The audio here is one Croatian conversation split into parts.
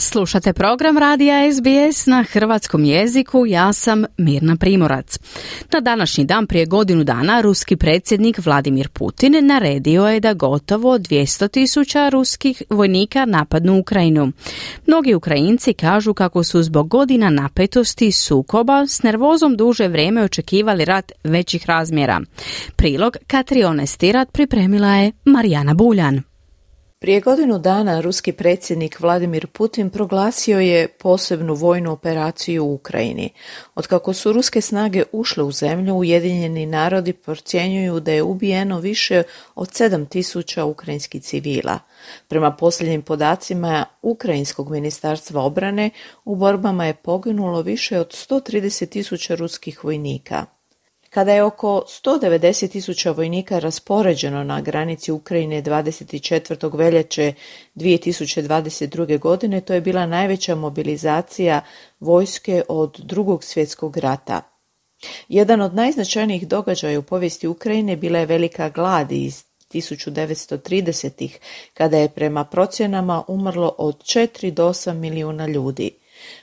Slušate program Radija SBS na hrvatskom jeziku, ja sam Mirna Primorac. Na današnji dan prije godinu dana ruski predsjednik Vladimir Putin naredio je da gotovo 200 tisuća ruskih vojnika napadnu Ukrajinu. Mnogi Ukrajinci kažu kako su zbog godina napetosti i sukoba s nervozom duže vrijeme očekivali rat većih razmjera. Prilog Katrione Stirat pripremila je Marijana Buljan. Prije godinu dana ruski predsjednik Vladimir Putin proglasio je posebnu vojnu operaciju u Ukrajini. Otkako su ruske snage ušle u zemlju, Ujedinjeni narodi procjenjuju da je ubijeno više od 7000 ukrajinskih civila. Prema posljednjim podacima Ukrajinskog ministarstva obrane u borbama je poginulo više od 130 tisuća ruskih vojnika. Kada je oko 190 tisuća vojnika raspoređeno na granici Ukrajine 24. veljače 2022. godine, to je bila najveća mobilizacija vojske od drugog svjetskog rata. Jedan od najznačajnijih događaja u povijesti Ukrajine bila je velika glad iz 1930-ih, kada je prema procjenama umrlo od 4 do 8 milijuna ljudi.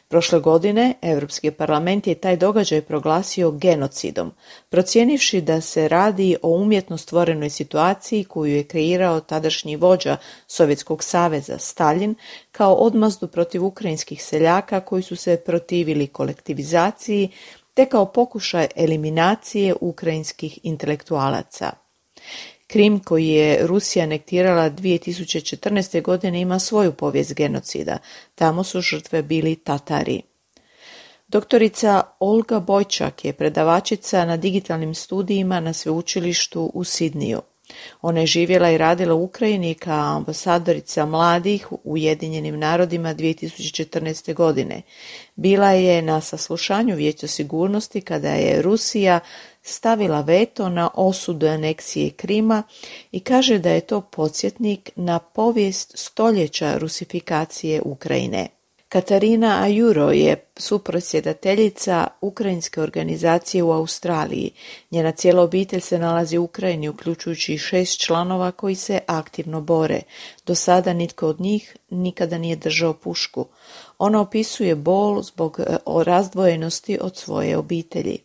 Prošle godine Europski parlament je taj događaj proglasio genocidom, procijenivši da se radi o umjetno stvorenoj situaciji koju je kreirao tadašnji vođa Sovjetskog saveza Stalin kao odmazdu protiv ukrajinskih seljaka koji su se protivili kolektivizaciji te kao pokušaj eliminacije ukrajinskih intelektualaca. Krim koji je Rusija anektirala 2014. godine ima svoju povijest genocida. Tamo su žrtve bili Tatari. Doktorica Olga Bojčak je predavačica na digitalnim studijima na sveučilištu u Sidniju. Ona je živjela i radila u Ukrajini kao ambasadorica mladih u Ujedinjenim narodima 2014. godine. Bila je na saslušanju Vijeća sigurnosti kada je Rusija stavila veto na osudu aneksije Krima i kaže da je to podsjetnik na povijest stoljeća rusifikacije Ukrajine. Katarina Ajuro je suprosjedateljica Ukrajinske organizacije u Australiji. Njena cijela obitelj se nalazi u Ukrajini, uključujući šest članova koji se aktivno bore. Do sada nitko od njih nikada nije držao pušku. Ona opisuje bol zbog e, razdvojenosti od svoje obitelji.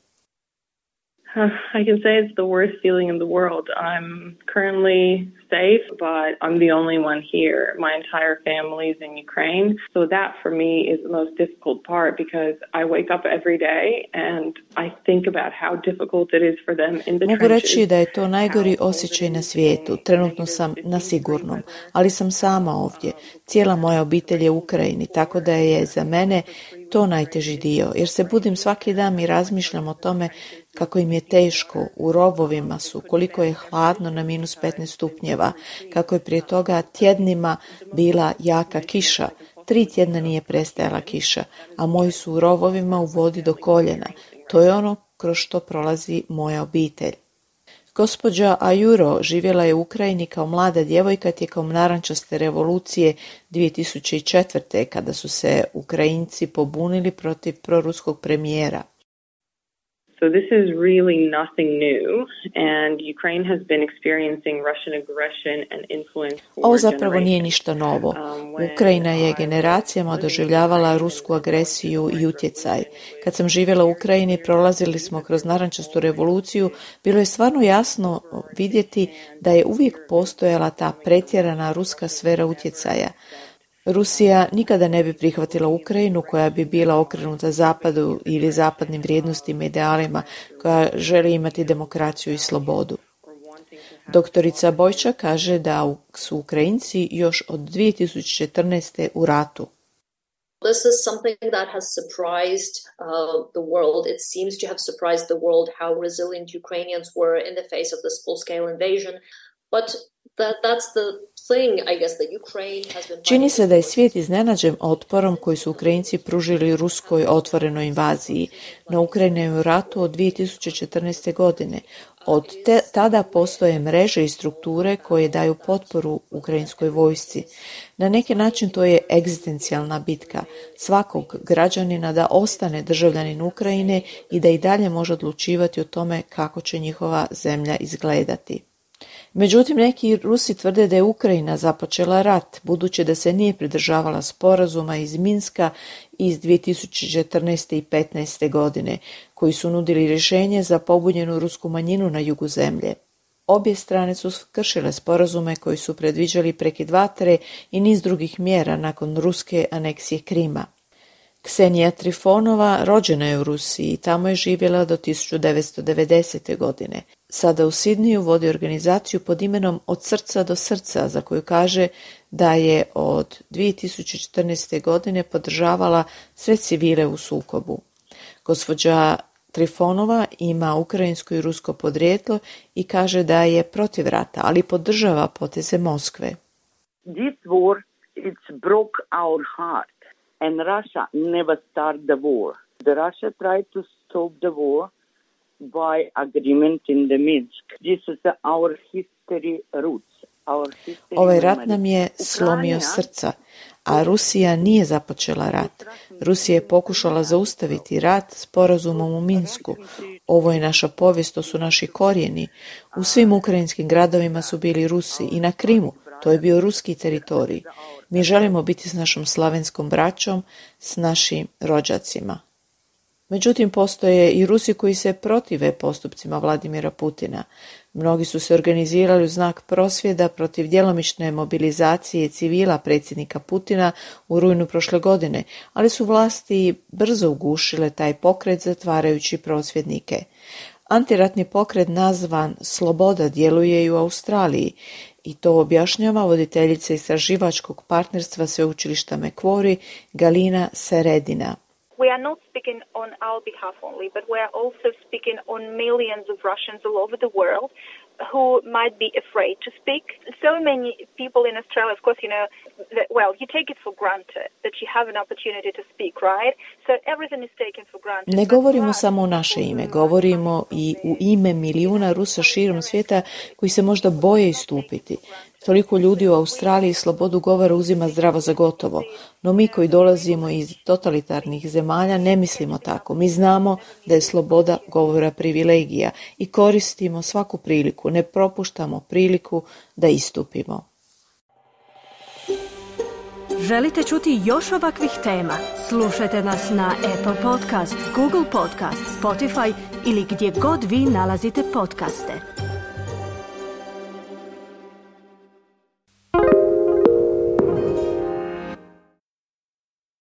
I can say it's the worst feeling in the world. I'm currently safe, but I'm the only one here. My entire family's in Ukraine. So that for me is the most difficult part because I wake up every day and I think about how difficult it is for them in the Mogu reći da je to najgori osjećaj na svijetu. Trenutno sam na sigurnom, ali sam sama ovdje. Cijela moja obitelj je u Ukrajini, tako da je za mene to najteži dio, jer se budim svaki dan i razmišljam o tome kako im je teško, u robovima su, koliko je hladno na minus 15 stupnjeva, kako je prije toga tjednima bila jaka kiša, tri tjedna nije prestajala kiša, a moji su u rovovima u vodi do koljena. To je ono kroz što prolazi moja obitelj. Gospođa Ajuro živjela je u Ukrajini kao mlada djevojka tijekom narančaste revolucije 2004. kada su se Ukrajinci pobunili protiv proruskog premijera. So this is really nothing new, and Ukraine has been experiencing Russian aggression and influence Ovo zapravo nije ništa novo. Um, Ukrajina je generacijama doživljavala rusku agresiju i utjecaj. Kad sam živjela u Ukrajini, prolazili smo kroz narančastu revoluciju, bilo je stvarno jasno vidjeti da je uvijek postojala ta pretjerana ruska sfera utjecaja. Rusija nikada ne bi prihvatila Ukrajinu koja bi bila okrenuta zapadu ili zapadnim vrijednostima i idealima koja želi imati demokraciju i slobodu. Doktorica Bojča kaže da su Ukrajinci još od 2014. u ratu. This is something that has surprised uh, the world. It seems to have surprised the world how resilient Ukrainians were in the face of this full-scale invasion. But that, that's the Čini se da je svijet iznenađen otporom koji su Ukrajinci pružili ruskoj otvorenoj invaziji. Na Ukrajinu ratu od 2014. godine. Od te, tada postoje mreže i strukture koje daju potporu ukrajinskoj vojsci. Na neki način to je egzistencijalna bitka svakog građanina da ostane državljanin Ukrajine i da i dalje može odlučivati o tome kako će njihova zemlja izgledati. Međutim, neki Rusi tvrde da je Ukrajina započela rat, budući da se nije pridržavala sporazuma iz Minska iz 2014. i 15. godine, koji su nudili rješenje za pobunjenu rusku manjinu na jugu zemlje. Obje strane su kršile sporazume koji su predviđali prekid vatre i niz drugih mjera nakon ruske aneksije Krima. Ksenija Trifonova rođena je u Rusiji i tamo je živjela do 1990. godine. Sada u Sidniju vodi organizaciju pod imenom Od srca do srca, za koju kaže da je od 2014. godine podržavala sve civile u sukobu. Gospođa Trifonova ima ukrajinsko i rusko podrijetlo i kaže da je protiv rata, ali podržava poteze Moskve. This war it's broke our heart and Russia never started the war. The Russia tried to stop the war by agreement in the Minsk. This is our history roots. Ovaj rat nam je slomio srca, a Rusija nije započela rat. Rusija je pokušala zaustaviti rat sporazumom u Minsku. Ovo je naša povijest, to su naši korijeni. U svim ukrajinskim gradovima su bili Rusi i na Krimu. To je bio ruski teritorij. Mi želimo biti s našom slavenskom braćom, s našim rođacima. Međutim, postoje i Rusi koji se protive postupcima Vladimira Putina. Mnogi su se organizirali u znak prosvjeda protiv djelomične mobilizacije civila predsjednika Putina u rujnu prošle godine, ali su vlasti brzo ugušile taj pokret zatvarajući prosvjednike. Antiratni pokret nazvan Sloboda djeluje i u Australiji i to objašnjava voditeljica istraživačkog partnerstva sveučilišta Mekvori Galina Seredina. We are not speaking on our behalf only, but we are also speaking on millions of Russians all over the world who might be afraid to speak. So many people in Australia, of course, you know, that, well, you take it for granted that you have an opportunity to speak, right? So everything is taken for granted. Ne govorimo samo u naše ime, govorimo i u ime milijuna Rusa širom svijeta koji se možda boje istupiti. Toliko ljudi u Australiji slobodu govora uzima zdravo za gotovo, no mi koji dolazimo iz totalitarnih zemalja ne mislimo tako. Mi znamo da je sloboda govora privilegija i koristimo svaku priliku, ne propuštamo priliku da istupimo. Želite čuti još ovakvih tema? Slušajte nas na Apple Podcast, Google Podcast, Spotify ili gdje god vi nalazite podcaste.